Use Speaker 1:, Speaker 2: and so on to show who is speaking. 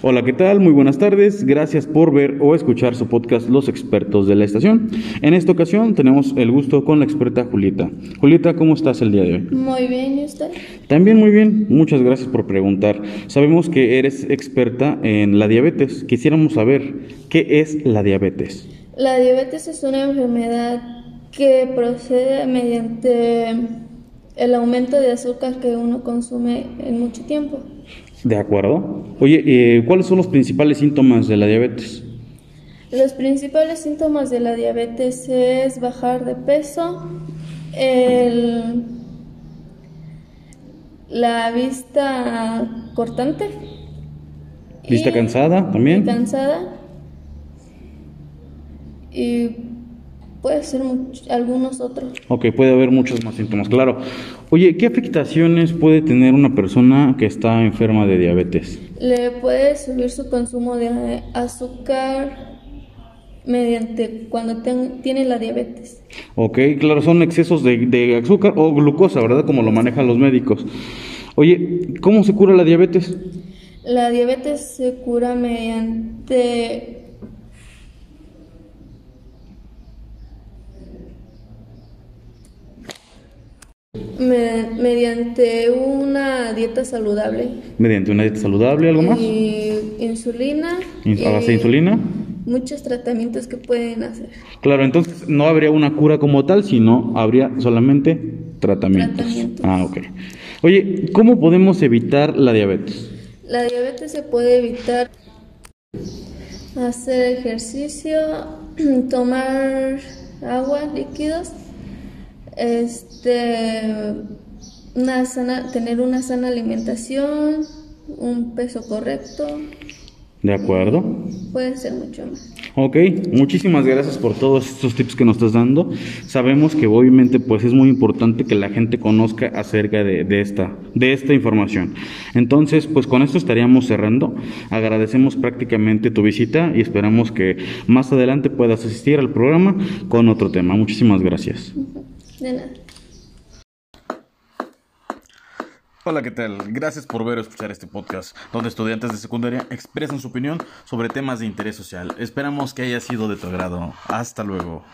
Speaker 1: Hola, ¿qué tal? Muy buenas tardes. Gracias por ver o escuchar su podcast Los expertos de la estación. En esta ocasión tenemos el gusto con la experta Julieta. Julieta, ¿cómo estás el día de hoy?
Speaker 2: Muy bien, ¿y usted?
Speaker 1: También muy bien. Muchas gracias por preguntar. Sabemos que eres experta en la diabetes. Quisiéramos saber qué es la diabetes.
Speaker 2: La diabetes es una enfermedad que procede mediante el aumento de azúcar que uno consume en mucho tiempo.
Speaker 1: De acuerdo. Oye, eh, ¿cuáles son los principales síntomas de la diabetes?
Speaker 2: Los principales síntomas de la diabetes es bajar de peso, el, la vista cortante.
Speaker 1: ¿Vista
Speaker 2: y-
Speaker 1: cansada también?
Speaker 2: Cansada. Y puede ser much- algunos otros.
Speaker 1: Ok, puede haber muchos más síntomas, claro. Oye, ¿qué afectaciones puede tener una persona que está enferma de diabetes?
Speaker 2: Le puede subir su consumo de azúcar mediante cuando ten- tiene la diabetes.
Speaker 1: Ok, claro, son excesos de, de azúcar o glucosa, ¿verdad? Como lo manejan los médicos. Oye, ¿cómo se cura la diabetes?
Speaker 2: La diabetes se cura mediante me- mediante una dieta saludable
Speaker 1: Mediante una dieta saludable, ¿algo más?
Speaker 2: y insulina
Speaker 1: In- ¿A base de insulina?
Speaker 2: muchos tratamientos que pueden hacer.
Speaker 1: Claro, entonces no habría una cura como tal, sino habría solamente tratamientos.
Speaker 2: Tratamientos.
Speaker 1: Ah, ok. Oye, ¿cómo podemos evitar la diabetes?
Speaker 2: La diabetes se puede evitar hacer ejercicio, tomar agua, líquidos, este, una sana, tener una sana alimentación, un peso correcto,
Speaker 1: ¿De acuerdo?
Speaker 2: puede ser mucho más.
Speaker 1: Ok, muchísimas gracias por todos estos tips que nos estás dando. Sabemos que obviamente pues es muy importante que la gente conozca acerca de, de esta, de esta información. Entonces, pues con esto estaríamos cerrando. Agradecemos prácticamente tu visita y esperamos que más adelante puedas asistir al programa con otro tema. Muchísimas gracias.
Speaker 2: De nada.
Speaker 3: Hola, ¿qué tal? Gracias por ver o escuchar este podcast, donde estudiantes de secundaria expresan su opinión sobre temas de interés social. Esperamos que haya sido de tu agrado. Hasta luego.